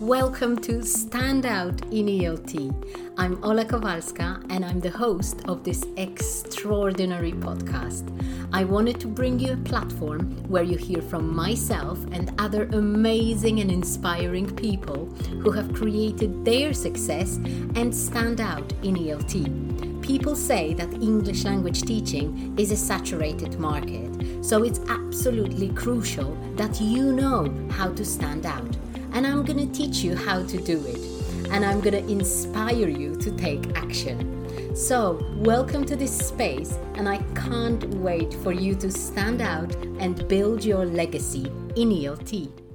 Welcome to Stand Out in ELT. I'm Ola Kowalska and I'm the host of this extraordinary podcast. I wanted to bring you a platform where you hear from myself and other amazing and inspiring people who have created their success and stand out in ELT. People say that English language teaching is a saturated market, so it's absolutely crucial that you know how to stand out and I'm going to teach you how to do it. And I'm going to inspire you to take action. So, welcome to this space, and I can't wait for you to stand out and build your legacy in ELT.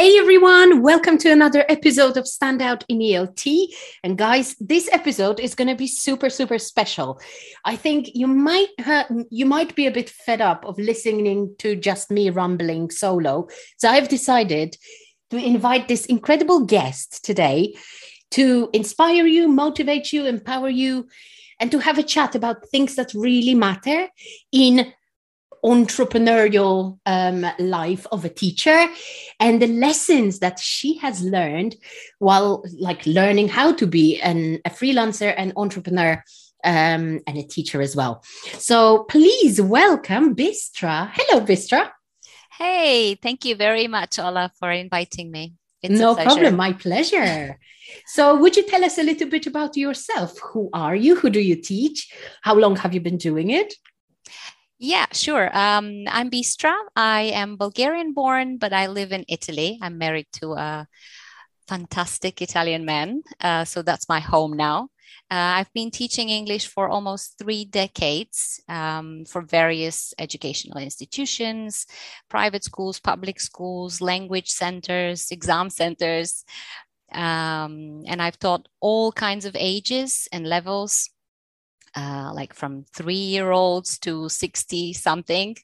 Hey everyone, welcome to another episode of Standout in ELT. And guys, this episode is going to be super super special. I think you might you might be a bit fed up of listening to just me rumbling solo. So I've decided to invite this incredible guest today to inspire you, motivate you, empower you and to have a chat about things that really matter in entrepreneurial um, life of a teacher and the lessons that she has learned while like learning how to be an, a freelancer and entrepreneur um, and a teacher as well. So please welcome Bistra. Hello, Bistra. Hey, thank you very much, Ola, for inviting me. It's no problem, my pleasure. so, would you tell us a little bit about yourself? Who are you? Who do you teach? How long have you been doing it? Yeah, sure. Um, I'm Bistra. I am Bulgarian born, but I live in Italy. I'm married to a fantastic Italian man. Uh, so that's my home now. Uh, I've been teaching English for almost three decades um, for various educational institutions, private schools, public schools, language centers, exam centers. Um, and I've taught all kinds of ages and levels uh, like from three year olds to 60 something,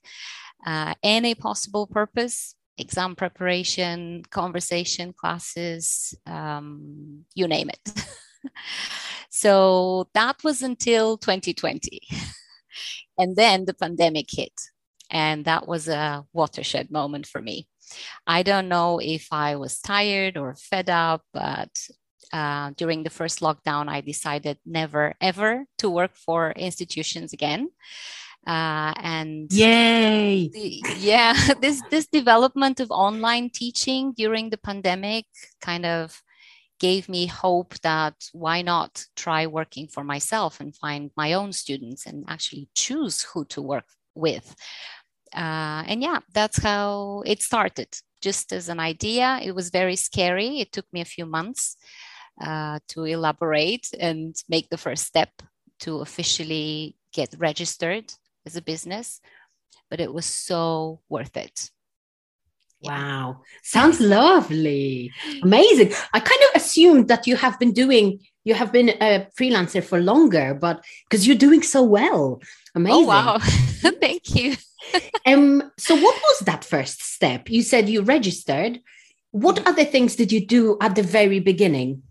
uh, any possible purpose exam preparation, conversation classes, um, you name it. so that was until 2020. and then the pandemic hit. And that was a watershed moment for me. I don't know if I was tired or fed up, but uh, during the first lockdown, I decided never ever to work for institutions again. Uh, and yay! the, yeah this this development of online teaching during the pandemic kind of gave me hope that why not try working for myself and find my own students and actually choose who to work with. Uh, and yeah that's how it started. Just as an idea it was very scary. It took me a few months uh, to elaborate and make the first step to officially get registered as a business. But it was so worth it. Wow, sounds lovely. Amazing. I kind of assumed that you have been doing, you have been a freelancer for longer, but because you're doing so well. Amazing. Oh, wow. Thank you. um, so, what was that first step? You said you registered. What mm. other things did you do at the very beginning?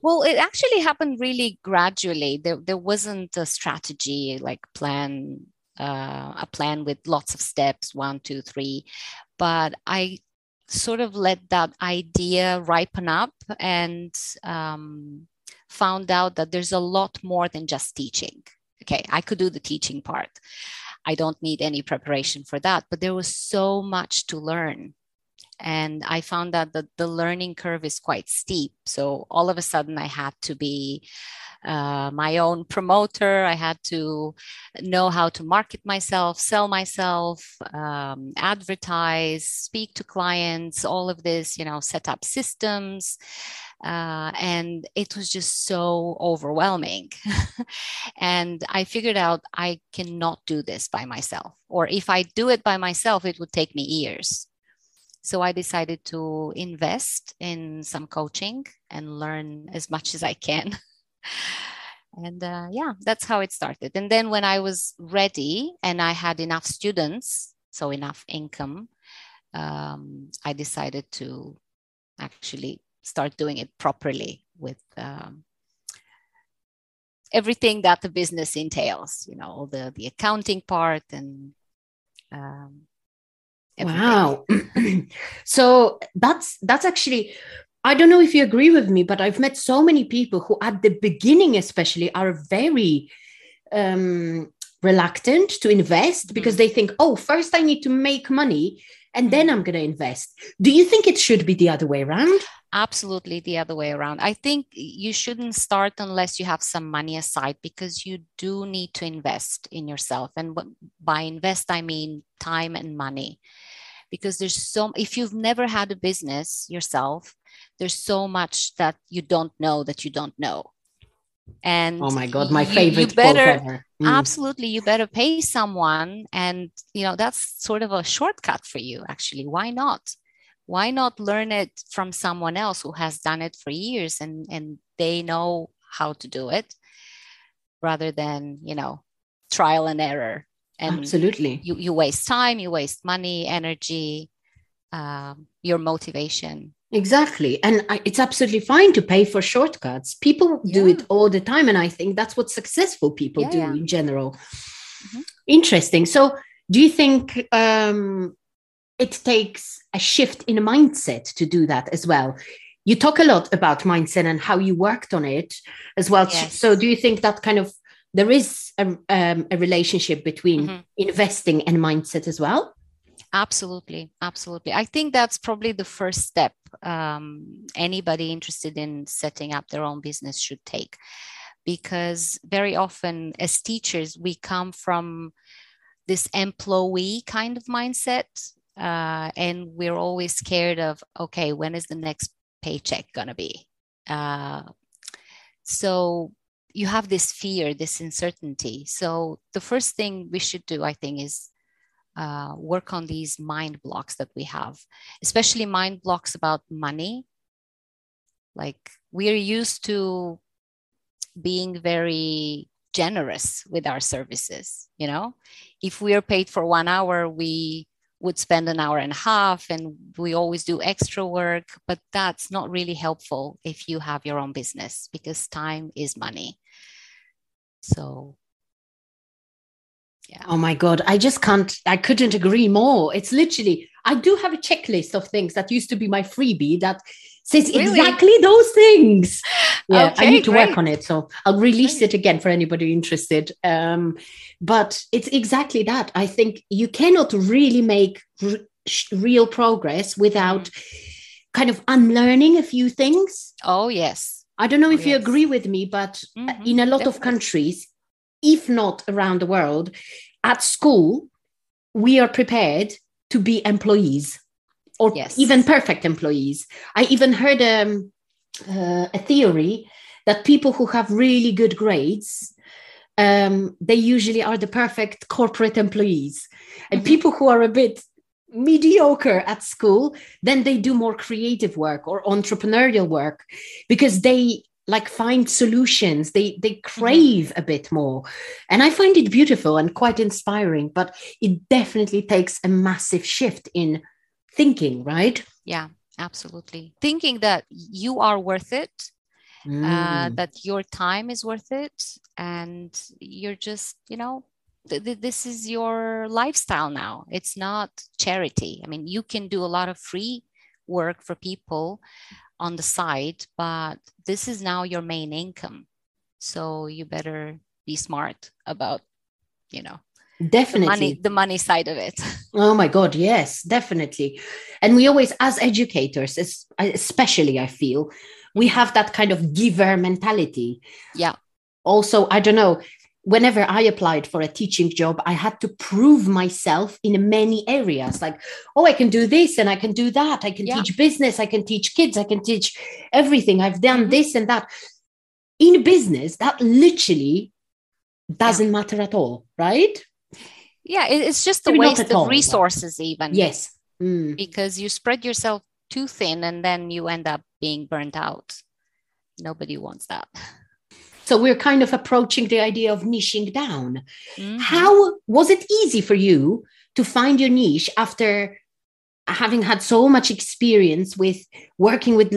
Well, it actually happened really gradually. There, there wasn't a strategy like plan, uh, a plan with lots of steps, one, two, three. But I sort of let that idea ripen up and um, found out that there's a lot more than just teaching. Okay, I could do the teaching part. I don't need any preparation for that, but there was so much to learn and i found that the, learning curve is quite steep so all of a sudden i had to be uh, my own promoter i had to know how to market myself sell myself um, advertise speak to clients all of this you know set up systems uh, and it was just so overwhelming. and I figured out I cannot do this by myself, or if I do it by myself, it would take me years. So I decided to invest in some coaching and learn as much as I can. and uh, yeah, that's how it started. And then when I was ready and I had enough students, so enough income, um, I decided to actually start doing it properly with um, everything that the business entails. You know, all the the accounting part and um, wow. So that's that's actually i don't know if you agree with me but i've met so many people who at the beginning especially are very um reluctant to invest because mm. they think oh first i need to make money and then mm. i'm going to invest. Do you think it should be the other way around? Absolutely the other way around. I think you shouldn't start unless you have some money aside because you do need to invest in yourself. And by invest i mean time and money because there's so if you've never had a business yourself there's so much that you don't know that you don't know. And oh my god my favorite you, you better mm. absolutely you better pay someone and you know that's sort of a shortcut for you actually. Why not? Why not learn it from someone else who has done it for years and and they know how to do it rather than you know trial and error and absolutely you, you waste time you waste money energy um, your motivation exactly and I, it's absolutely fine to pay for shortcuts people yeah. do it all the time and i think that's what successful people yeah, do yeah. in general mm-hmm. interesting so do you think um, it takes a shift in a mindset to do that as well you talk a lot about mindset and how you worked on it as well yes. so do you think that kind of there is a, um, a relationship between mm-hmm. investing and mindset as well. Absolutely absolutely. I think that's probably the first step um, anybody interested in setting up their own business should take. Because very often as teachers we come from this employee kind of mindset uh, and we're always scared of okay when is the next paycheck going to be? Uh, so you have this fear, this uncertainty. So the first thing we should do, I think, is uh, work on these mind blocks that we have, especially mind blocks about money. Like we are used to being very generous with our services. You know, if we are paid for one hour, we would spend an hour and a half and we always do extra work but that's not really helpful if you have your own business because time is money so yeah. Oh my God. I just can't, I couldn't agree more. It's literally, I do have a checklist of things that used to be my freebie that says really? exactly those things. Yeah, okay, I need to great. work on it. So I'll release great. it again for anybody interested. Um, but it's exactly that. I think you cannot really make r- real progress without mm. kind of unlearning a few things. Oh, yes. I don't know oh, if yes. you agree with me, but mm-hmm, in a lot definitely. of countries, if not around the world, at school, we are prepared to be employees or yes. even perfect employees. I even heard um, uh, a theory that people who have really good grades um, they usually are the perfect corporate employees and mm-hmm. people who are a bit mediocre at school then they do more creative work or entrepreneurial work because they like find solutions they they mm-hmm. crave mm-hmm. a bit more and i find it beautiful and quite inspiring but it definitely takes a massive shift in thinking right yeah absolutely thinking that you are worth it uh, mm. uh, that your time is worth it and you're just you know th- th- this is your lifestyle now it's not charity i mean you can do a lot of free work for people on the side, but this is now your main income. So you better be smart about, you know, definitely the money, the money side of it. Oh my God, yes, definitely. And we always, as educators, especially, I feel, we have that kind of giver mentality. Yeah. Also, I don't know, whenever I applied for a teaching job, I had to prove myself in many areas like, oh, I can do this and I can do that. I can yeah. teach business, I can teach kids, I can teach everything. I've done mm-hmm. this and that. In business, that literally doesn't yeah. matter at all, right? Yeah, it's just a waste of resources, even. Yes. Mm. Because you spread yourself too thin and then you end up being burnt out. Nobody wants that. So we're kind of approaching the idea of niching down. Mm-hmm. How was it easy for you to find your niche after having had so much experience with working with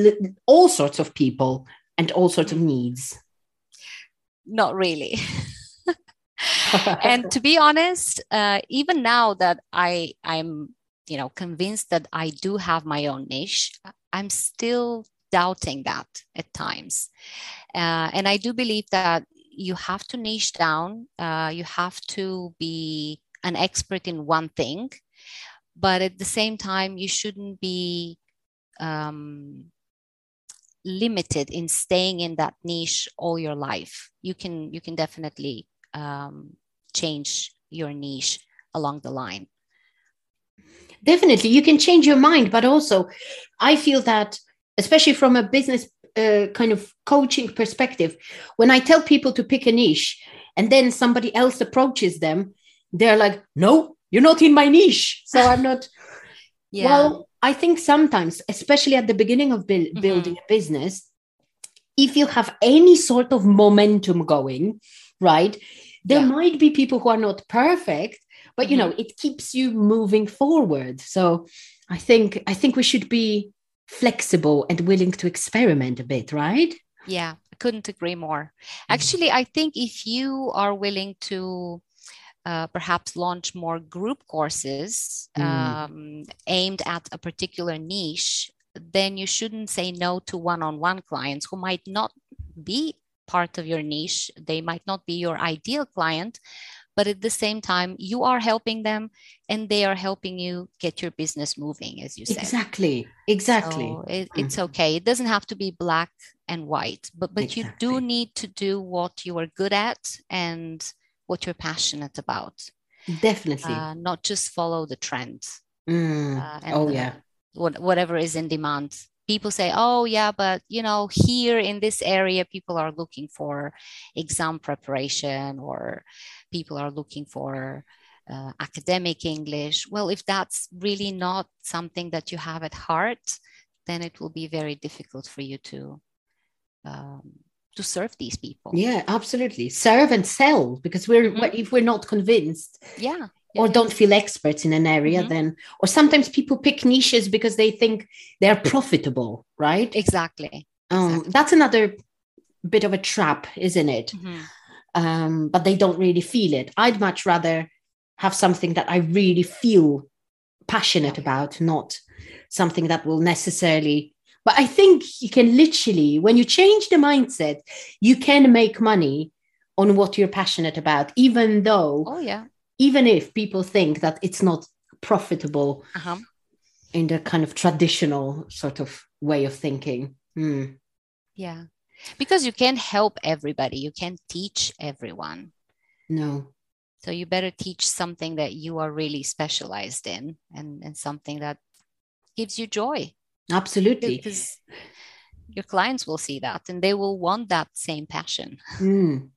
all sorts of people and all sorts of needs? Not really. and to be honest, uh, even now that I I'm you know convinced that i do have my own niche i'm still doubting that at times. Uh, and i do believe that you have to niche down. Uh, you have to be an expert in one thing but at the same time you shouldn't be um, limited in staying in that niche all your life. You can you can definitely um, change your niche along the line definitely you can change your mind but also i feel that especially from a business uh, kind of coaching perspective when i tell people to pick a niche and then somebody else approaches them they're like no you're not in my niche so i'm not yeah. well i think sometimes especially at the beginning of bu- mm-hmm. building a business if you have any sort of momentum going right there yeah. might be people who are not perfect but you know mm-hmm. it keeps you moving forward so i think i think we should be flexible and willing to experiment a bit right yeah i couldn't agree more actually i think if you are willing to uh, perhaps launch more group courses mm. um, aimed at a particular niche, then you shouldn't say no to one on one clients who might not be part of your niche. They might not be your ideal client, but at the same time, you are helping them and they are helping you get your business moving, as you said. Exactly. Exactly. So it, it's mm-hmm. okay. It doesn't have to be black and white, but, but exactly. you do need to do what you are good at and what you're passionate about. Definitely. Uh, not just follow the trend. Mm. Uh, oh, the, yeah. What, whatever is in demand. People say, oh, yeah, but you know, here in this area, people are looking for exam preparation or people are looking for uh, academic English. Well, if that's really not something that you have at heart, then it will be very difficult for you to um, to serve these people yeah absolutely serve and sell because we're mm-hmm. if we're not convinced yeah or don't feel experts in an area mm-hmm. then or sometimes people pick niches because they think they're profitable right? Exactly, um, exactly. that's another bit of a trap isn't it? Mm-hmm. um, but they don't really feel it. I'd much rather have something that i really feel passionate about not something that will necessarily but I think you can literally, when you change the mindset, you can make money on what you're passionate about, even though, oh yeah, even if people think that it's not profitable uh-huh. in the kind of traditional sort of way of thinking. Mm. Yeah, because you can't help everybody. You can't teach everyone. No. So you better teach something that you are really specialized in, and and something that gives you joy. Absolutely. Because your clients will see that and they will want that same passion. Mm.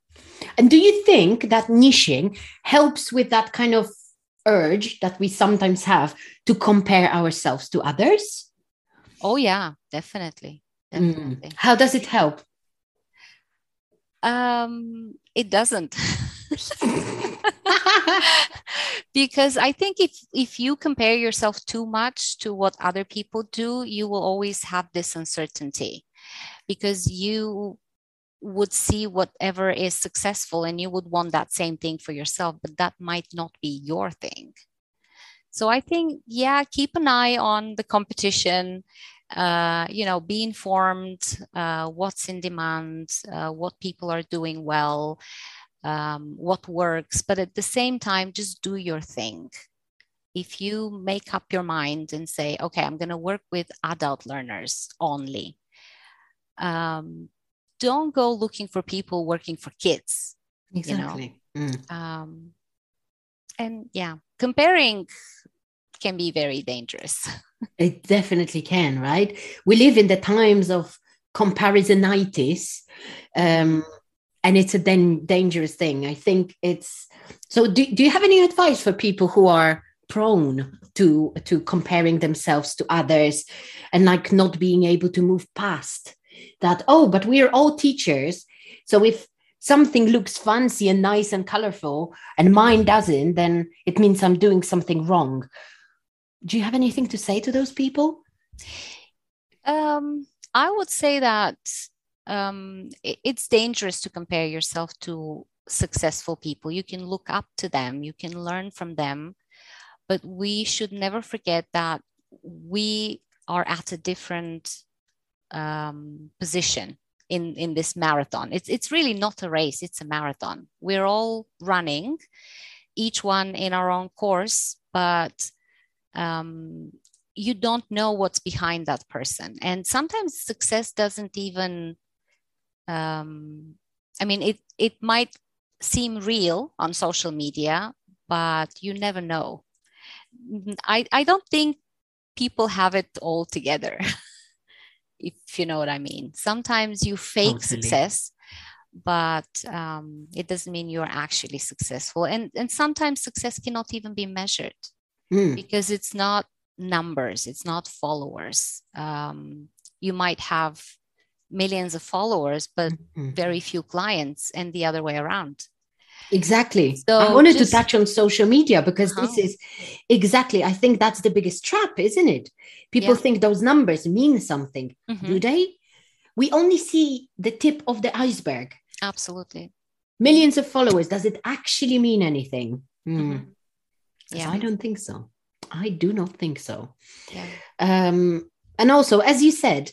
And do you think that niching helps with that kind of urge that we sometimes have to compare ourselves to others? Oh, yeah, definitely. Hmm. Definitely. Mm. How does it help? Um, it doesn't. because I think if if you compare yourself too much to what other people do, you will always have this uncertainty because you would see whatever is successful and you would want that same thing for yourself, but that might not be your thing. So I think, yeah, keep an eye on the competition. Uh, you know, be informed uh, what's in demand, uh, what people are doing well, um, what works, but at the same time, just do your thing. If you make up your mind and say, okay, I'm going to work with adult learners only, um, don't go looking for people working for kids. Exactly. You know? mm. um, and yeah, comparing can be very dangerous. it definitely can, right? We live in the times of comparisonitis. Um, and it's a then dangerous thing. I think it's so. Do, do you have any advice for people who are prone to to comparing themselves to others and like not being able to move past that? Oh, but we are all teachers, so if something looks fancy and nice and colorful and mine doesn't, then it means I'm doing something wrong. Do you have anything to say to those people? Um, I would say that um, it's dangerous to compare yourself to successful people. You can look up to them, you can learn from them, but we should never forget that we are at a different um, position in in this marathon. It's it's really not a race it's a marathon. We're all running each one in our own course but um, you don't know what's behind that person. And sometimes success doesn't even um, i mean it it might seem real on social media but you never know. I i don't think people have it all together if you know what i mean sometimes you fake totally. success but um, it doesn't mean you're actually successful and and sometimes success cannot even be measured mm. because it's not numbers it's not followers um, you might have millions of followers but mm-hmm. very few clients and the other way around exactly so i wanted just, to touch on social media because uh-huh. this is exactly i think that's the biggest trap isn't it people yeah. think those numbers mean something mm-hmm. do they we only see the tip of the iceberg absolutely millions of followers does it actually mean anything mm. yeah i don't think so I do not think so. Yeah. Um, and also, as you said,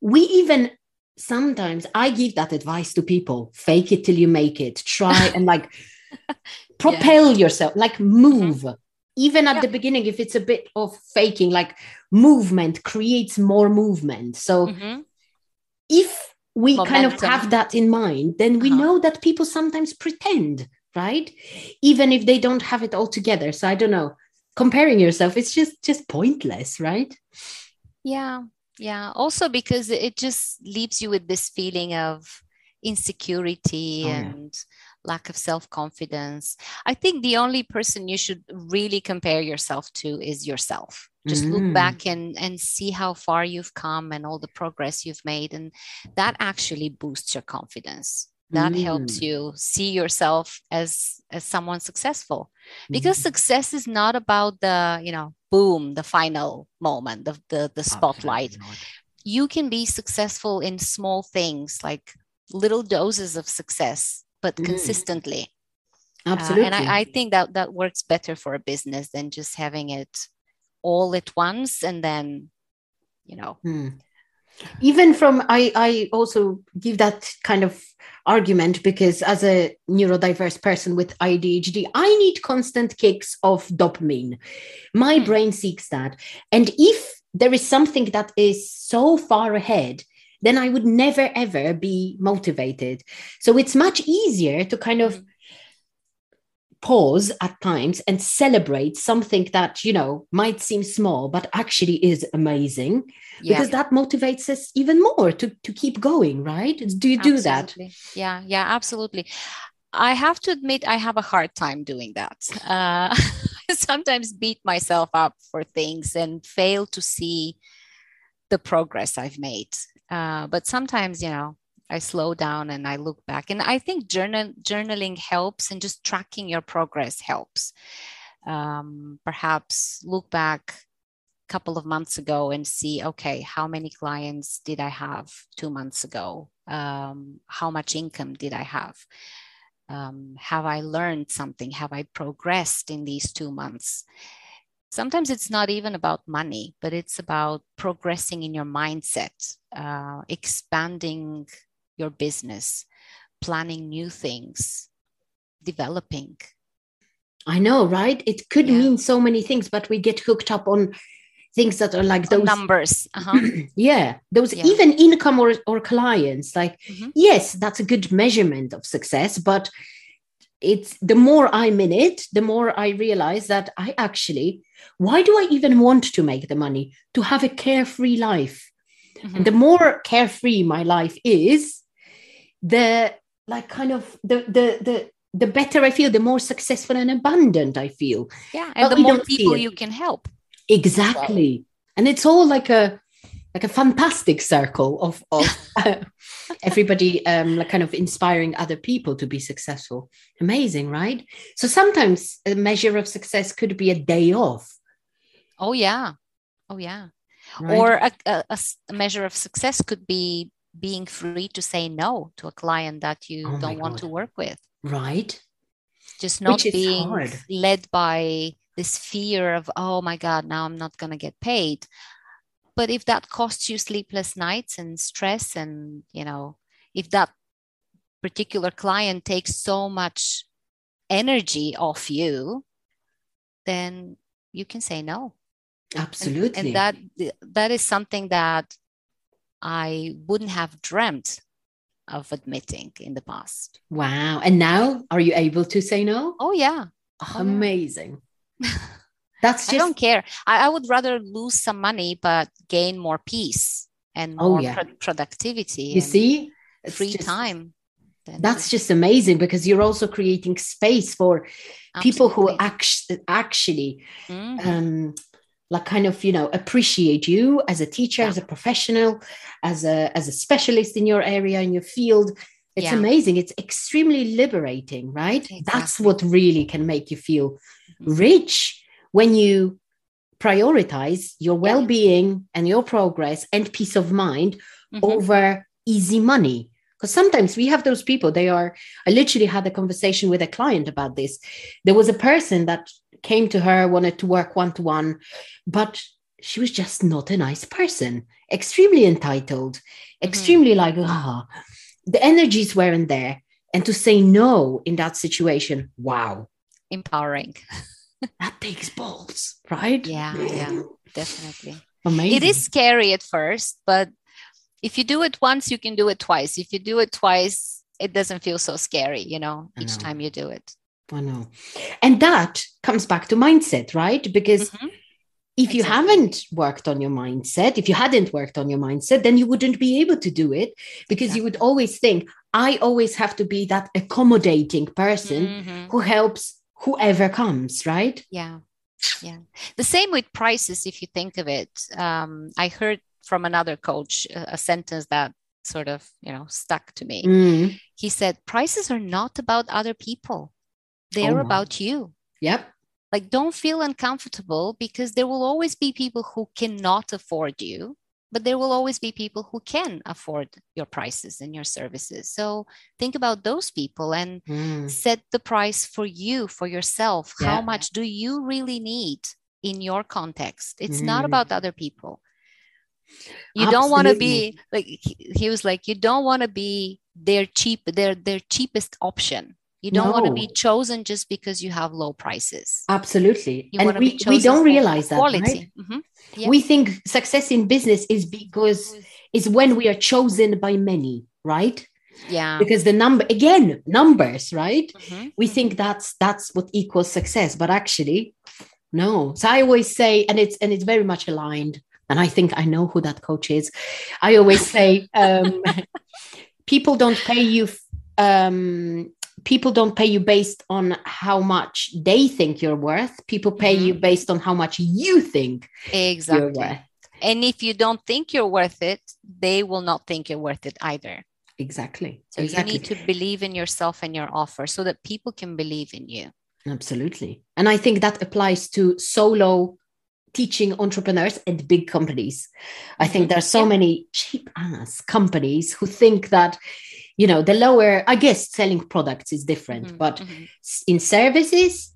we even sometimes I give that advice to people fake it till you make it, try and like propel yeah. yourself, like move. Mm-hmm. Even at yeah. the beginning, if it's a bit of faking, like movement creates more movement. So mm-hmm. if we Momentum. kind of have that in mind, then we uh-huh. know that people sometimes pretend, right? Even if they don't have it all together. So I don't know comparing yourself it's just just pointless right yeah yeah also because it just leaves you with this feeling of insecurity oh, and yeah. lack of self-confidence i think the only person you should really compare yourself to is yourself just mm. look back and and see how far you've come and all the progress you've made and that actually boosts your confidence that mm. helps you see yourself as as someone successful because mm. success is not about the you know boom the final moment the the, the spotlight you can be successful in small things like little doses of success but mm. consistently absolutely uh, and I, I think that that works better for a business than just having it all at once and then you know mm even from i i also give that kind of argument because as a neurodiverse person with adhd i need constant kicks of dopamine. My mm. brain seeks that. And if there is something that is so far ahead then i would never ever be motivated. So it's much easier to kind of mm pause at times and celebrate something that you know might seem small but actually is amazing. Yeah. because that motivates us even more to to keep going right? Do you do absolutely. that yeah yeah absolutely. I have to admit i have a hard time doing that. Uh, i sometimes beat myself up for things and fail to see the progress i've made. Uh, but sometimes you know I slow down and I look back. And I think journal, journaling helps and just tracking your progress helps. Um, perhaps look back a couple of months ago and see, okay, how many clients did I have two months ago? Um, how much income did I have? Um, have I learned something? Have I progressed in these two months? Sometimes it's not even about money, but it's about progressing in your mindset, uh, expanding your business, planning new things, developing. I know, right? It could yeah. mean so many things, but we get hooked up on things that are like those numbers. Uh-huh. yeah, those yeah. even income or, or clients. Like, mm-hmm. yes, that's a good measurement of success, but it's the more I'm in it, the more I realize that I actually, why do I even want to make the money? To have a carefree life. Mm-hmm. And the more carefree my life is, the like kind of the the the the better I feel, the more successful and abundant I feel. Yeah, and but the more people you can help. Exactly, and it's all like a like a fantastic circle of of everybody um like kind of inspiring other people to be successful. Amazing, right? So sometimes a measure of success could be a day off. Oh yeah, oh yeah. Right? Or a, a, a measure of success could be being free to say no to a client that you oh don't want to work with. Right. Just not being hard. led by this fear of oh my god now i'm not going to get paid but if that costs you sleepless nights and stress and you know if that particular client takes so much energy off you then you can say no absolutely and, and that that is something that i wouldn't have dreamt of admitting in the past. Wow. And now are you able to say no? Oh yeah. Oh, amazing. That's just i don't care. I, I, would rather lose some money but gain more peace and oh, more oh, yeah. pro- productivity you see? Free just, time that's just amazing because you're also creating space for Absolutely. people who act- actually mm-hmm. um, like kind of you know appreciate you as a teacher yeah. as a professional as a as a specialist in your area in your field it's yeah. amazing it's extremely liberating right exactly. that's what really can make you feel mm-hmm. rich when you prioritize your well-being and your progress and peace of mind mm-hmm. over easy money because sometimes we have those people they are i literally had a conversation with a client about this there was a person that came to her wanted to work one-to-one but she was just not a nice person. Extremely entitled mm-hmm. extremely like ah. The energies weren't there. And to say no in that situation wow. Empowering. That takes balls right? Yeah yeah definitely. Amazing. it is scary at first but if you do it once you can do it twice. If you do it twice it doesn't feel so scary you know each know. time you do it i know and that comes back to mindset right? Because mm-hmm. if exactly. you haven't worked on your mindset if you hadn't worked on your mindset then you wouldn't be able to do it because you would always think i always have to be that accommodating person mm-hmm. who helps whoever comes right? Yeah. Yeah. The same with prices if you think of it. Um, i heard from another coach a sentence that sort of you know stuck to me. Mm. he said prices are not about other people they're oh, about you yep like don't feel uncomfortable because there will always be people who cannot afford you but there will always be people who can afford your prices and your services so think about those people and mm. set the price for you for yourself yeah. how much do you really need in your context it's mm. not about other people you Absolutely. don't want to be like he, he, was like you don't want to be their cheap their their cheapest option you don't no. want to be chosen just because you have low prices absolutely you and we, we don't realize that quality. right mm-hmm. yeah. we think success in business is because is when we are chosen by many right yeah because the number again numbers right mm-hmm. we think that's that's what equals success but actually no so i always say and it's and it's very much aligned and I think I know who that coach is. I always say um, people don't pay you. Um, people don't pay you based on how much they think you're worth. People pay mm-hmm. you based on how much you think exactly. And if you don't think you're worth it, they will not think you're worth it either. Exactly. So exactly. you need to believe in yourself and your offer so that people can believe in you. Absolutely. And I think that applies to solo teaching entrepreneurs and big companies. I think there are so many cheap ass companies who think that, you know, the lower, I guess selling products is different, mm-hmm. but mm-hmm. in services,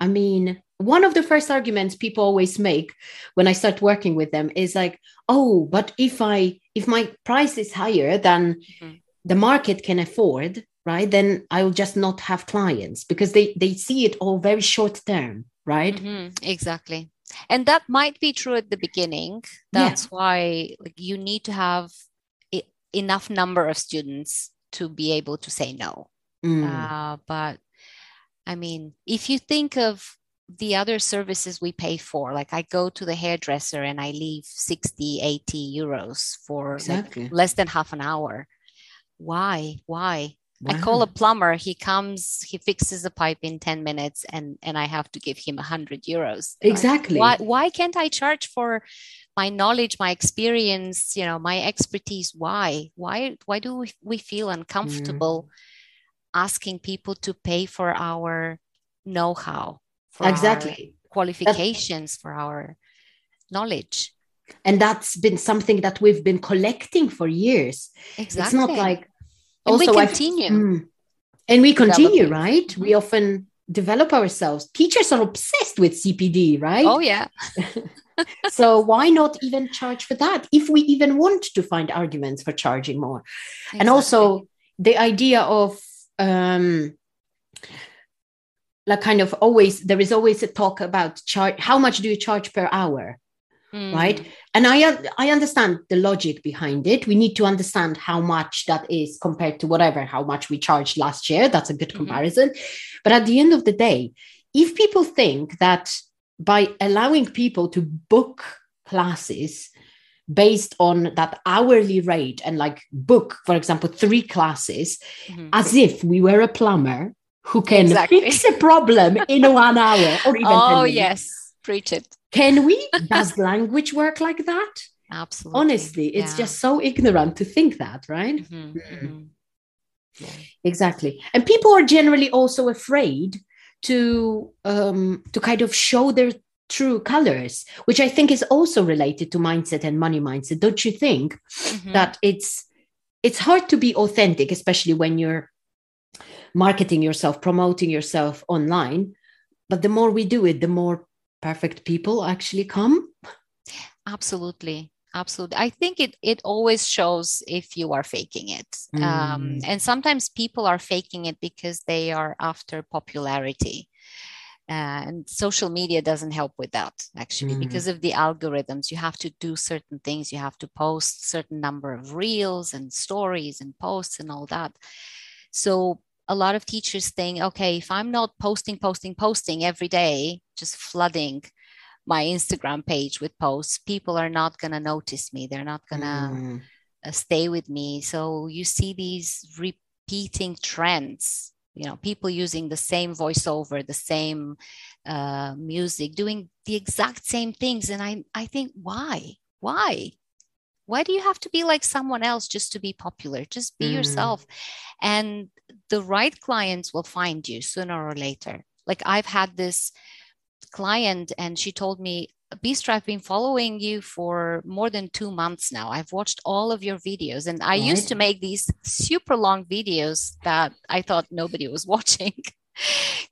I mean, one of the first arguments people always make when I start working with them is like, oh, but if I, if my price is higher than mm-hmm. the market can afford, right, then I will just not have clients because they, they see it all very short term, right? Mm-hmm. Exactly and that might be true at the beginning that's yeah. why like, you need to have enough number of students to be able to say no mm. uh, but i mean if you think of the other services we pay for like i go to the hairdresser and i leave 60 80 euros for exactly. like less than half an hour why why Wow. I call a plumber. He comes, he fixes a pipe in 10 minutes and, and I have to give him a hundred euros. Exactly. Why, why can't I charge for my knowledge, my experience, you know, my expertise? Why, why, why do we, feel uncomfortable mm. asking people to pay for our know-how? For exactly. qualifications, for our knowledge and that's been something that we've been collecting for years exactly. it's not like and also, we continue. Mm, and we continue, right? Mm-hmm. We often develop ourselves teachers are obsessed with cpd right oh yeah so why not even charge for that if we even want to find arguments for charging more exactly. and also the idea of um like kind of always there is always a talk about charge how much do you charge per hour mm. right and i i understand the logic behind it we need to understand how much that is compared to whatever how much we charged last year that's a good mm-hmm. comparison but at the end of the day if people think that by allowing people to book classes based on that hourly rate and like book for example three classes mm-hmm. as if we were a plumber who can exactly. fix a problem in one hour or even oh yes preach it can we does language work like that absolutely honestly it's yeah. just so ignorant to think that right mm-hmm. Mm-hmm. Yeah. exactly and people are generally also afraid to um to kind of show their true colors which i think is also related to mindset and money mindset don't you think mm-hmm. that it's it's hard to be authentic especially when you're marketing yourself, promoting yourself online. But the more we do it, the more perfect people actually come. Absolutely. Absolutely. I think it it always shows if you are faking it. Um, mm. Um, and sometimes people are faking it because they are after popularity. Uh, and social media doesn't help with that actually mm. because of the algorithms you have to do certain things you have to post certain number of reels and stories and posts and all that so a lot of teachers think, okay, if I'm not posting, posting, posting every day, just flooding my Instagram page with posts, people are not going to notice me. They're not going to mm. Uh, stay with me. So you see these repeating trends, you know, people using the same voiceover, the same uh, music, doing the exact same things. And I, I think, why? Why? Why do you have to be like someone else just to be popular just be mm. yourself and the right clients will find you sooner or later like i've had this client and she told me Bistra, I've been following you for more than two months now. I've watched all of your videos, and I right. used to make these super long videos that I thought nobody was watching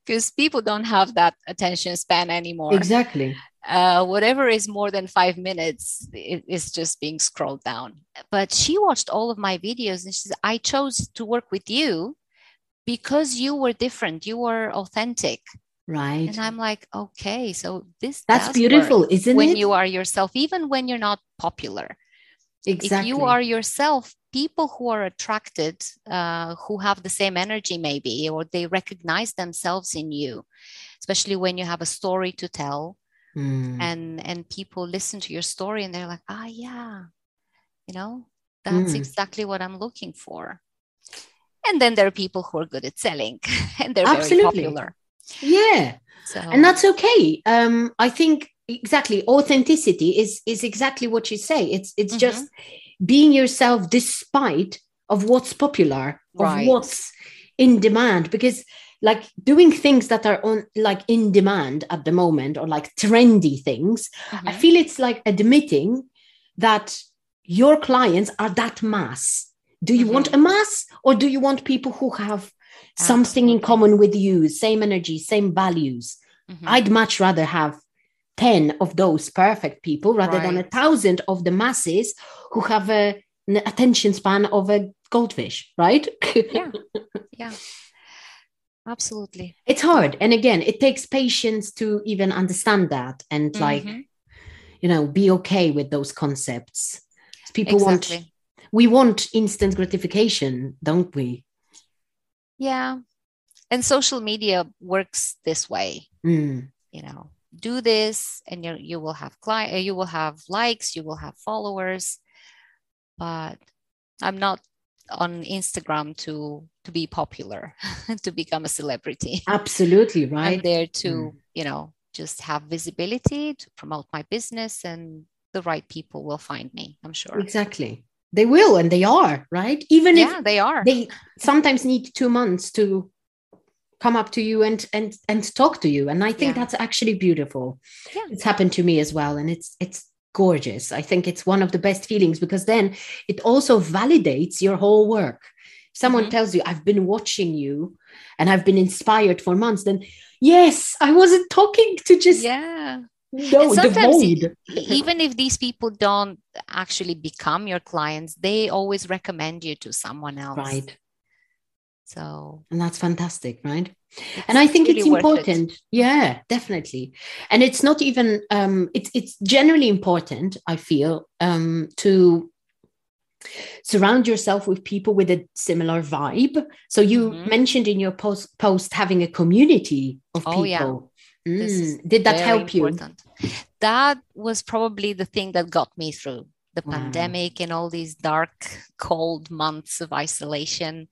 because people don't have that attention span anymore. Exactly uh, whatever is more than five minutes is just being scrolled down. But she watched all of my videos and she said, I chose to work with you because you were different, you were authentic. Right. And I'm like, okay, so this that's beautiful, isn't when it? When you are yourself, even when you're not popular. Exactly. If you are yourself, people who are attracted, uh, who have the same energy, maybe, or they recognize themselves in you, especially when you have a story to tell, mm. and and people listen to your story and they're like ah yeah you know that's mm. exactly what i'm looking for and then there are people who are good at selling and they're Absolutely. very popular yeah so. and that's okay um i think exactly authenticity is is exactly what you say it's it's mm-hmm. just being yourself despite of what's popular of right. what's in demand because like doing things that are on like in demand at the moment or like trendy things mm-hmm. i feel it's like admitting that your clients are that mass do you mm-hmm. want a mass or do you want people who have something in common with you same energy same values mm-hmm. i'd much rather have 10 of those perfect people rather right. than a thousand of the masses who have a, an attention span of a goldfish right? Yeah. Yeah. Absolutely. It's hard. And again it takes patience to even understand that and mm-hmm. like you know be okay with those concepts. People exactly. want we want instant gratification don't we? Yeah. And social media works this way. Mm. you know do this and you, you will have client you will have likes you will have followers. But i'm not on instagram to to be popular, to become a celebrity. Absolutely, right. I'm there to, mm. you know, just have visibility to promote my business and the right people will find me, I'm sure. Exactly. They will and they are, right? Even yeah, if they are. They sometimes need 2 months to come up to you and and and talk to you and I think yeah. that's actually beautiful. Yeah. It's happened to me as well and it's it's gorgeous. I think it's one of the best feelings because then it also validates your whole work. Someone mm-hmm. tells you i've been watching you and i've been inspired for months then yes i wasn't talking to just yeah. No the void even if these people don't actually become your clients they always recommend you to someone else. Right so and that's fantastic right and i think really it's worth it. important yeah definitely and it's not even um it's it's generally important i feel um to surround yourself with people with a similar vibe so you Mhm. mentioned in your post post having a community of people Oh, yeah. Mm, did that help you. That was probably the thing that got me through the Wow. pandemic and all these dark, cold months of isolation.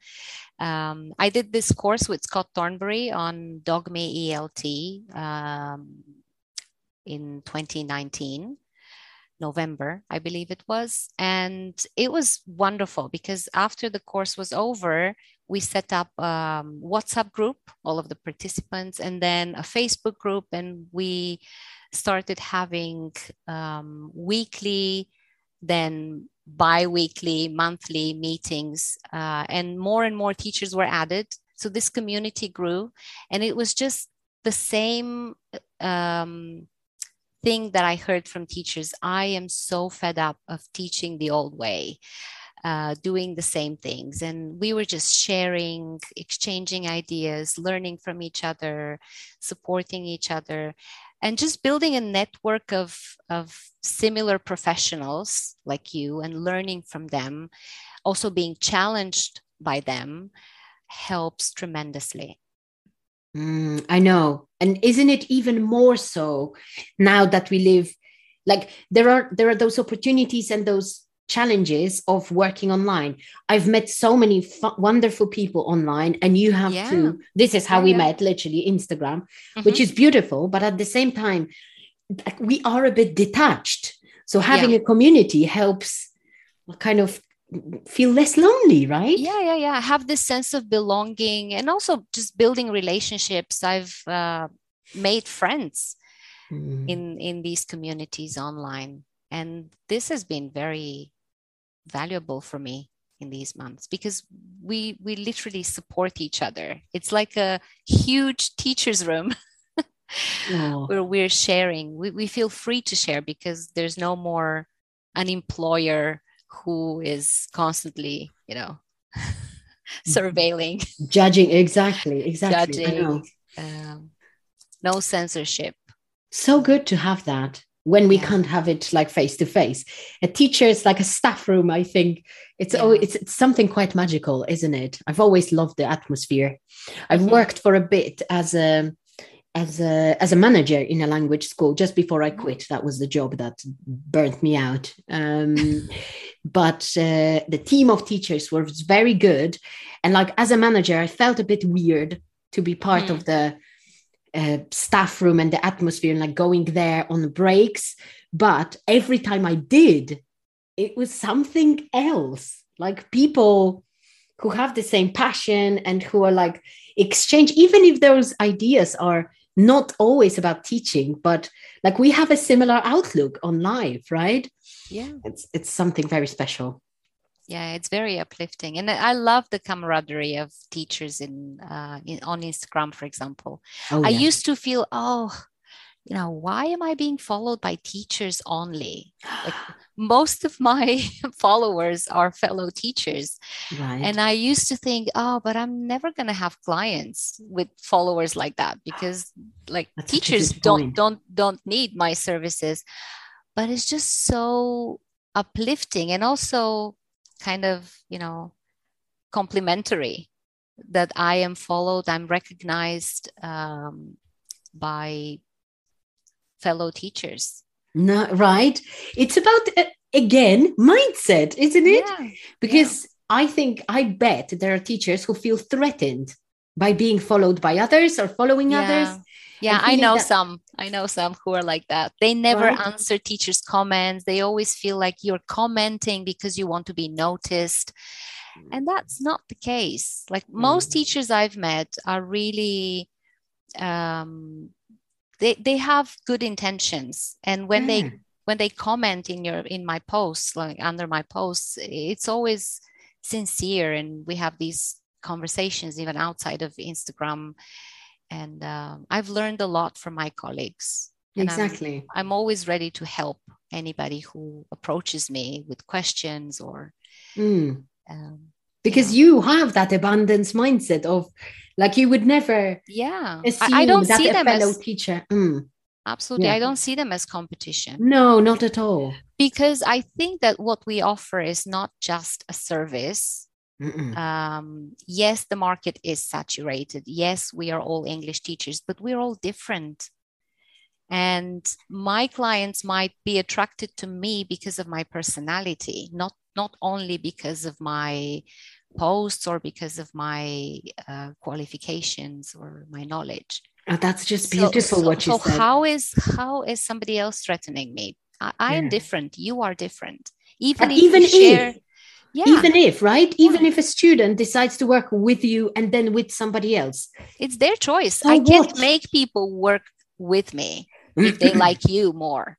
Um, I did this course with Scott Thornbury on Dogme ELT um, in 2019. November, I believe it was. And it was wonderful because after the course was over, we set up um, WhatsApp group, all of the participants, and then a Facebook group, and we started having um, weekly, then bi-weekly, monthly meetings, uh, and more and more teachers were added. So this community grew, and it was just the same um, thing that I heard from teachers. I am so fed up of teaching the old way uh, doing the same things. And we were just sharing, exchanging ideas, learning from each other, supporting each other, and just building a network of, of similar professionals like you and learning from them, also being challenged by them helps tremendously. Mm, I know. And isn't it even more so now that we live like there are there are those opportunities and those challenges of working online. I've met so many fu- wonderful people online and you have Yeah. to this is how Yeah, we yeah. met literally Instagram, Mhm. which is beautiful, but at the same time we are a bit detached. So having a community helps kind of feel less lonely, right? yeah yeah yeah have this sense of belonging and also just building relationships i've uh, made friends Mm. in in these communities online and this has been very valuable for me in these months because we we literally support each other. It's like a huge teachers room Oh. where we're sharing. We, we feel free to share because there's no more an employer who is constantly you know surveilling. Judging exactly, exactly. Judging um, no censorship. So good to have that when we Yeah. can't have it like face to face a teacher is like a staff room i think it's Yeah. oh it's, it's something quite magical isn't it i've always loved the atmosphere i've Mhm. worked for a bit as a as a as a manager in a language school just before i quit that was the job that burnt me out um, but uh, the team of teachers was very good and like as a manager i felt a bit weird to be part Mhm. of the uh, staff room and the atmosphere and like going there on breaks. But every time i did it was something else. Like people who have the same passion and who are like exchange even if those ideas are not always about teaching but like we have a similar outlook on life right? Yeah. It's it's something very special yeah it's very uplifting. And i love the camaraderie of teachers in, uh, in on instagram for example. Oh i yeah. used to feel oh you know why am i being followed by teachers only? Like most of my followers are fellow teachers. Right. And i used to think oh but i'm never going to have clients with followers like that because like That's teachers don't don't don't need my services. But it's just so uplifting. And also kind of you know complimentary that i am followed i'm recognized um, by fellow teachers. No right? It's about uh, again mindset isn't it? Yeah because I think I bet there are teachers who feel threatened by being followed by others or following others. Yeah, I know that- some. I know some who are like that. They never Right. answer teachers' comments. They always feel like you're commenting because you want to be noticed. And that's not the case. Like most Mm. teachers I've met are really um they they have good intentions. And when Yeah. they when they comment in your in my posts, like under my posts, it's always sincere and we have these conversations even outside of Instagram and um, I've learned a lot from my colleagues. exactly. I'm, I'm, always ready to help anybody who approaches me with questions or. Mm. Um, because you, know. you have that abundance mindset of like you would never yeah I, I, don't see them fellow as teacher mm. absolutely yeah. i don't see them as competition no not at all because i think that what we offer is not just a service um, yes the market is saturated yes we are all english teachers but we're all different and my clients might be attracted to me because of my personality not not only because of my posts or because of my uh, qualifications or my knowledge. Oh, that's just beautiful so, what so, you so how is how is somebody else threatening me? I, I yeah. am different. You are different. Even if even share, if yeah. even if right even if a student decides to work with you and then with somebody else it's their choice so i what? can't make people work with me if they like you more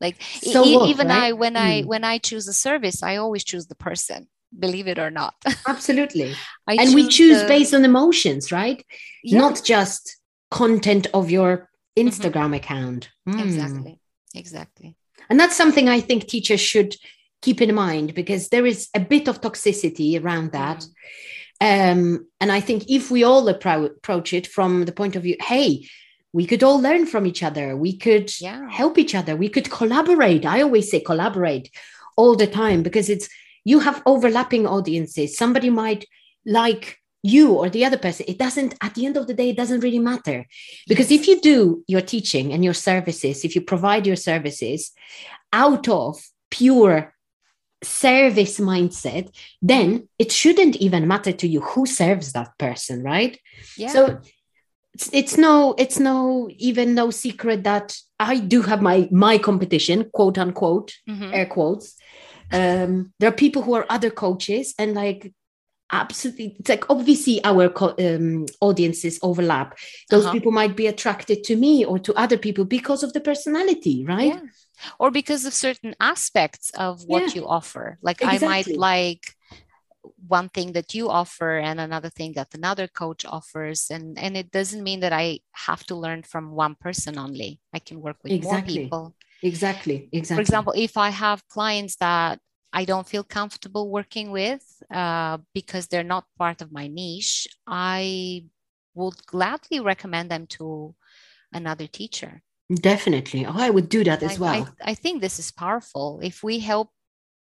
like so e- what, even right? i when mm. i when i choose a service i always choose the person believe it or not. Absolutely. and choose we choose the... based on emotions, right? Yeah. Not just content of your mm-hmm. Instagram mm-hmm. account. Mm. Exactly. Exactly. And that's something I think teachers should keep in mind because there is a bit of toxicity around that. Mm. Um, and I think if we all appro- approach it from the point of view, hey, we could all learn from each other, we could yeah. help each other, we could collaborate. I always say collaborate all the time because it's you have overlapping audiences somebody might like you or the other person it doesn't at the end of the day it doesn't really matter because if you do your teaching and your services if you provide your services out of pure service mindset then it shouldn't even matter to you who serves that person right yeah. so it's, it's no it's no even no secret that i do have my my competition quote unquote mm-hmm. air quotes um, there are people who are other coaches and like absolutely it's like obviously our co- um, audiences overlap those uh-huh. people might be attracted to me or to other people because of the personality right yeah. Or because of certain aspects of what yeah. you offer like exactly. i might like one thing that you offer and another thing that another coach offers and and it doesn't mean that i have to learn from one person only i can work with exactly. more people Exactly. Exactly. For example, if I have clients that I don't feel comfortable working with uh, because they're not part of my niche, I would gladly recommend them to another teacher. Definitely. Oh, I would do that as well. I, I think this is powerful. If we help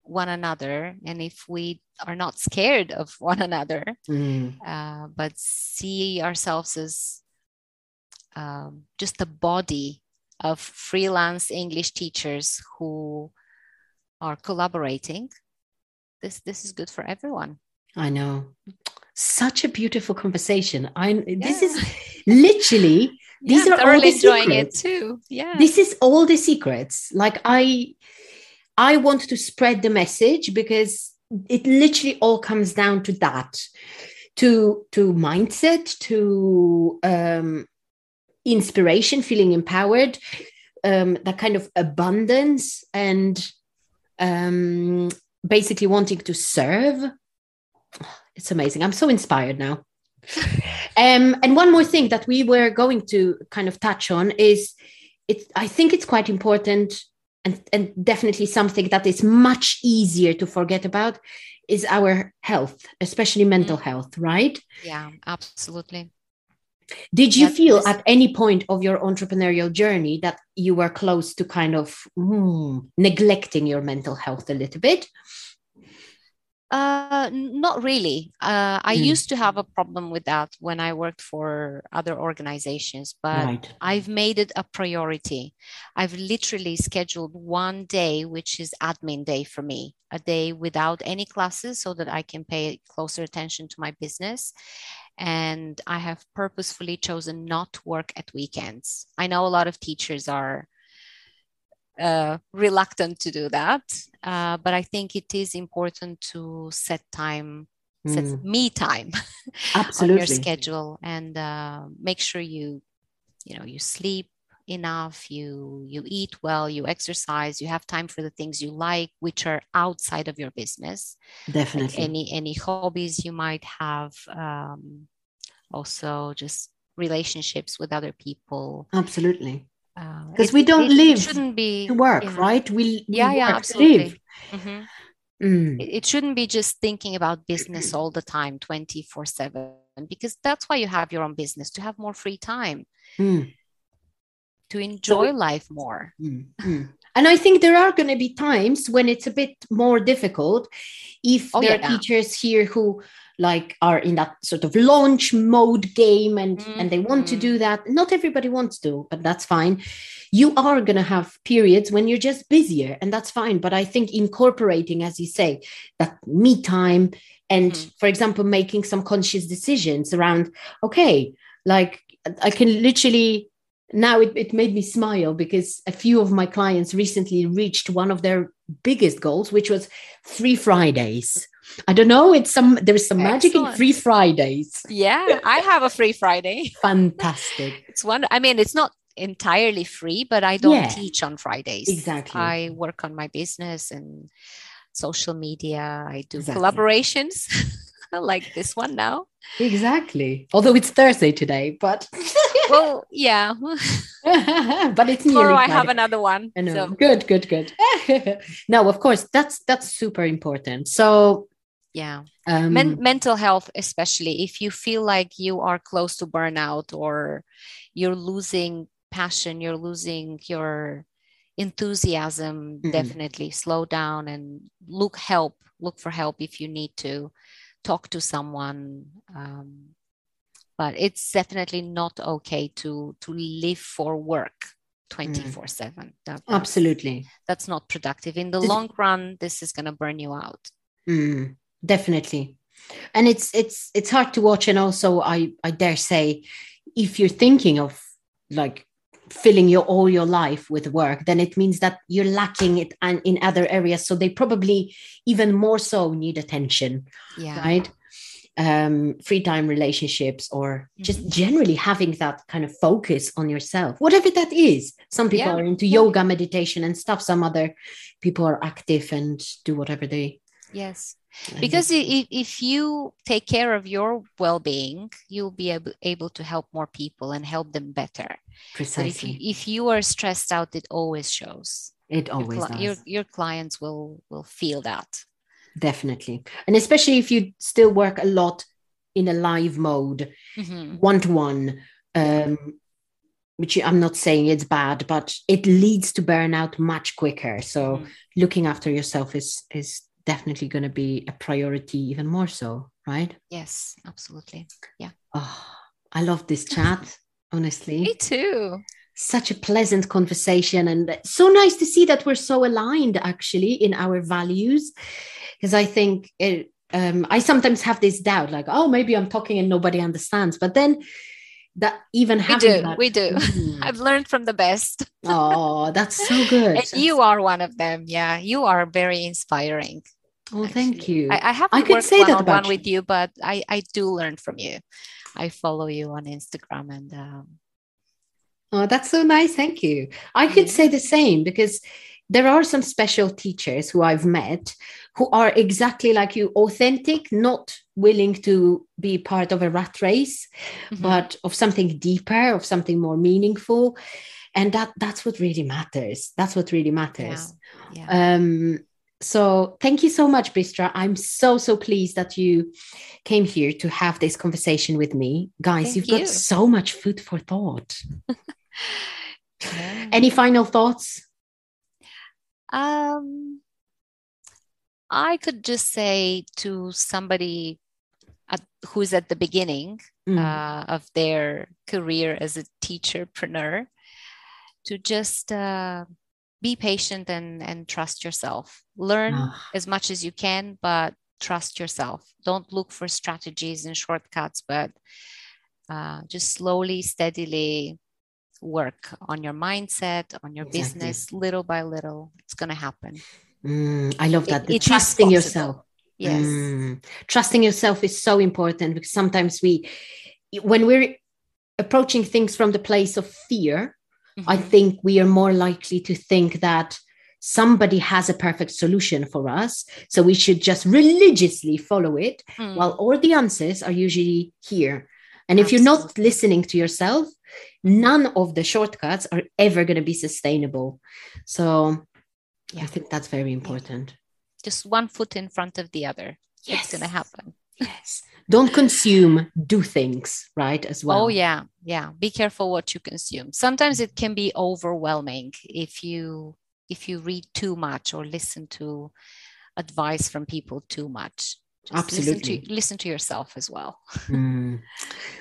one another and if we are not scared of one another, mm. uh, but see ourselves as um, just a body of freelance English teachers who are collaborating, this this is good for everyone. I know. Such a beautiful conversation. I yeah. this is literally these yeah, are all the enjoying secrets. it too. Yeah. This is all the secrets. Like I I want to spread the message because it literally all comes down to that to to mindset to um inspiration, feeling empowered, um, that kind of abundance, and um, basically wanting to serve. It's amazing. I'm so inspired now. um, and one more thing that we were going to kind of touch on is it. I think it's quite important and, and definitely something that is much easier to forget about is our health, especially mental mm. health, right? Yeah, absolutely. Did you feel at any point of your entrepreneurial journey that you were close to kind of mm, neglecting your mental health a little bit? Uh, not really. Uh, I mm. used to have a problem with that when I worked for other organizations, but right. I've made it a priority. I've literally scheduled one day, which is admin day for me, a day without any classes so that I can pay closer attention to my business and I have purposefully chosen not to work at weekends. I know a lot of teachers are uh, reluctant to do that, uh, but I think it is important to set time, mm. set me time on your schedule, and uh, make sure you, you know, you sleep enough you you eat well you exercise you have time for the things you like which are outside of your business. Definitely. Like any any hobbies you might have um, also just relationships with other people. Absolutely Because it- we don't it live shouldn't be to work right we, we Yeah, absolutely. live Mhm. Mm, it it shouldn't be just thinking about business all the time 24 7 because that's why you have your own business to have more free time mm, to enjoy life more mm, mm. and i think there are going to be times when it's a bit more difficult if Oh, there yeah. are teachers here who like are in that sort of launch mode game and and they want to do that. Not everybody wants to but that's fine. You are going to have periods when you're just busier and that's fine. But i think incorporating as you say that me time and Mhm. for example making some conscious decisions around okay like i can literally now it, it made me smile because a few of my clients recently reached one of their biggest goals which was free fridays i don't know it's some there's some magic in free fridays yeah i have a free friday fantastic it's one i mean it's not entirely free but i don't Yeah. teach on fridays Exactly. i work on my business and social media i do Exactly. collaborations like this one now exactly although it's thursday today but well yeah but it's nearly tomorrow i have another one I know. so Good, good, good. no, of course, that's that's super important. So, yeah. Um, Men- mental health especially if you feel like you are close to burnout or you're losing passion you're losing your enthusiasm Mhm. definitely slow down and look help look for help if you need to talk to someone um, but it's definitely not okay to to live for work 24 7 that, absolutely, that's not productive. In the This- long run this is going to burn you out. Mm, definitely, and it's it's it's hard to watch. And also, I I dare say, if you're thinking of like filling your all your life with work, then it means that you're lacking it and in other areas. So they probably even more so need attention. yeah right um free time relationships or just Mhm. generally having that kind of focus on yourself whatever that is some people Yeah, are into yoga meditation and stuff some other people are active and do whatever they yes because if, if you take care of your well-being you'll be able, able to help more people and help them better. But if precisely. you, if you are stressed out it always shows. It your, always cli- does. your, your clients will will feel that. Definitely. And especially if you still work a lot in a live mode. Mhm. one-to-one um which i'm not saying it's bad but it leads to burnout much quicker. So Mhm. looking after yourself is is definitely going to be a priority even more so right? Yes absolutely. Yeah. oh i love this chat honestly. Me too. Such a pleasant conversation and so nice to see that we're so aligned actually in our values because i think it, um, i sometimes have this doubt like oh maybe i'm talking and nobody understands but then that even we do that we do Mm. i've learned from the best oh that's so good and you are one of them yeah you are very inspiring oh thank you I, I haven't I could worked say that one-on-one you. with you, but I, I do learn from you. I follow you on Instagram and um, Oh, that's so nice. Thank you. I could Yeah. say the same because there are some special teachers who I've met who are exactly like you, authentic, not willing to be part of a rat race, mhm. but of something deeper, of something more meaningful. And that that's what really matters. That's what really matters. yeah. Um, so thank you so much, Bistra. I'm so, so pleased that you came here to have this conversation with me. Guys, Thank you've you. got so much food for thought. Yeah. Any final thoughts? Um, I could just say to somebody at, who's at the beginning Mm. uh, of their career as a teacherpreneur to just uh, be patient and, and trust yourself. Learn Ah. as much as you can, but trust yourself. Don't look for strategies and shortcuts, but uh, just slowly, steadily work on your mindset, on your Exactly. business, little by little. It's going to happen. Mm, I love It- that. The it trusting yourself. Yes. Mm. Trusting yourself is so important because sometimes we, when we're approaching things from the place of fear, I Mhm. think we are more likely to think that somebody has a perfect solution for us. So we should just religiously follow it Mm. while all the answers are usually here. And if you're not listening to yourself, none of the shortcuts are ever going to be sustainable. So yeah. I think that's very important. Just one foot in front of the other. Yes. It's going to happen. Yes. Don't consume, do things, right? As well. Oh, yeah. Yeah. Be careful what you consume. Sometimes it can be overwhelming if you if you read too much or listen to advice from people too much. Just Absolutely. Listen to, listen to yourself as well. mm.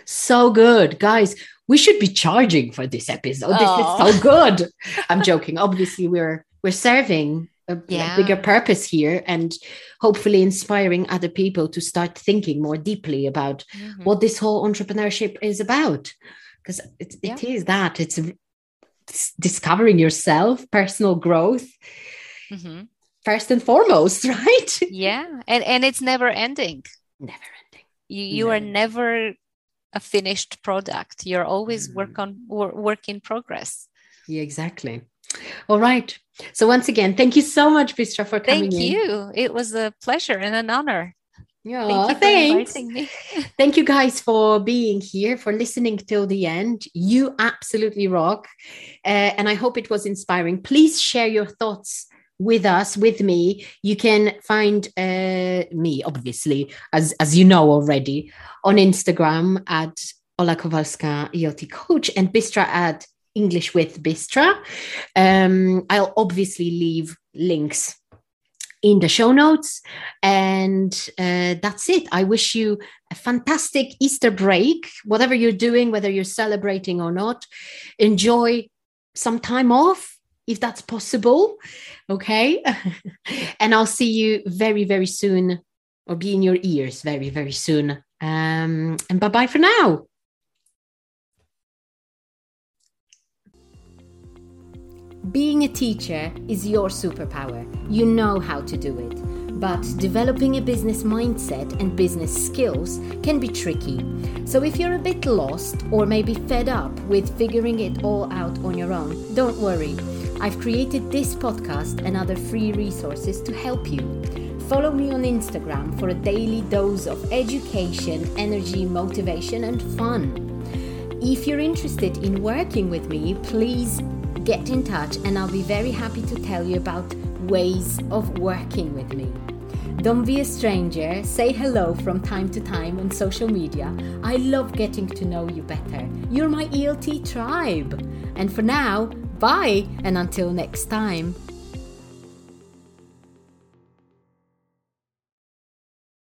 So good. Guys, we should be charging for this episode. Oh. This is so good. I'm joking. Obviously, we're we're serving a, yeah. bigger purpose here and hopefully inspiring other people to start thinking more deeply about mm-hmm. what this whole entrepreneurship is about. Because it, yeah. it is that it's, it's, discovering yourself, personal growth. Mm-hmm first and foremost, right? Yeah, and and it's never ending. Never ending. You you never. are never a finished product. You're always mm. work on work in progress. Yeah, exactly. All right. So once again, thank you so much, Bistra, for coming. Thank you. It was a pleasure and an honor. Yeah, thank thanks. Thank you guys for being here, for listening till the end. You absolutely rock. Uh, and I hope it was inspiring. Please share your thoughts with us, with me, you can find uh, me, obviously, as, as you know already, on Instagram at Ola Kowalska ELT Coach and Bistra at English with Bistra. Um, I'll obviously leave links in the show notes. And uh, that's it. I wish you a fantastic Easter break, whatever you're doing, whether you're celebrating or not. Enjoy some time off if that's possible. Okay. and I'll see you very, very soon or be in your ears very, very soon. Um, and bye bye for now. Being a teacher is your superpower. You know how to do it. But developing a business mindset and business skills can be tricky. So if you're a bit lost or maybe fed up with figuring it all out on your own, don't worry. I've created this podcast and other free resources to help you. Follow me on Instagram for a daily dose of education, energy, motivation, and fun. If you're interested in working with me, please get in touch and I'll be very happy to tell you about ways of working with me. Don't be a stranger, say hello from time to time on social media. I love getting to know you better. You're my ELT tribe. And for now, Bye, and until next time.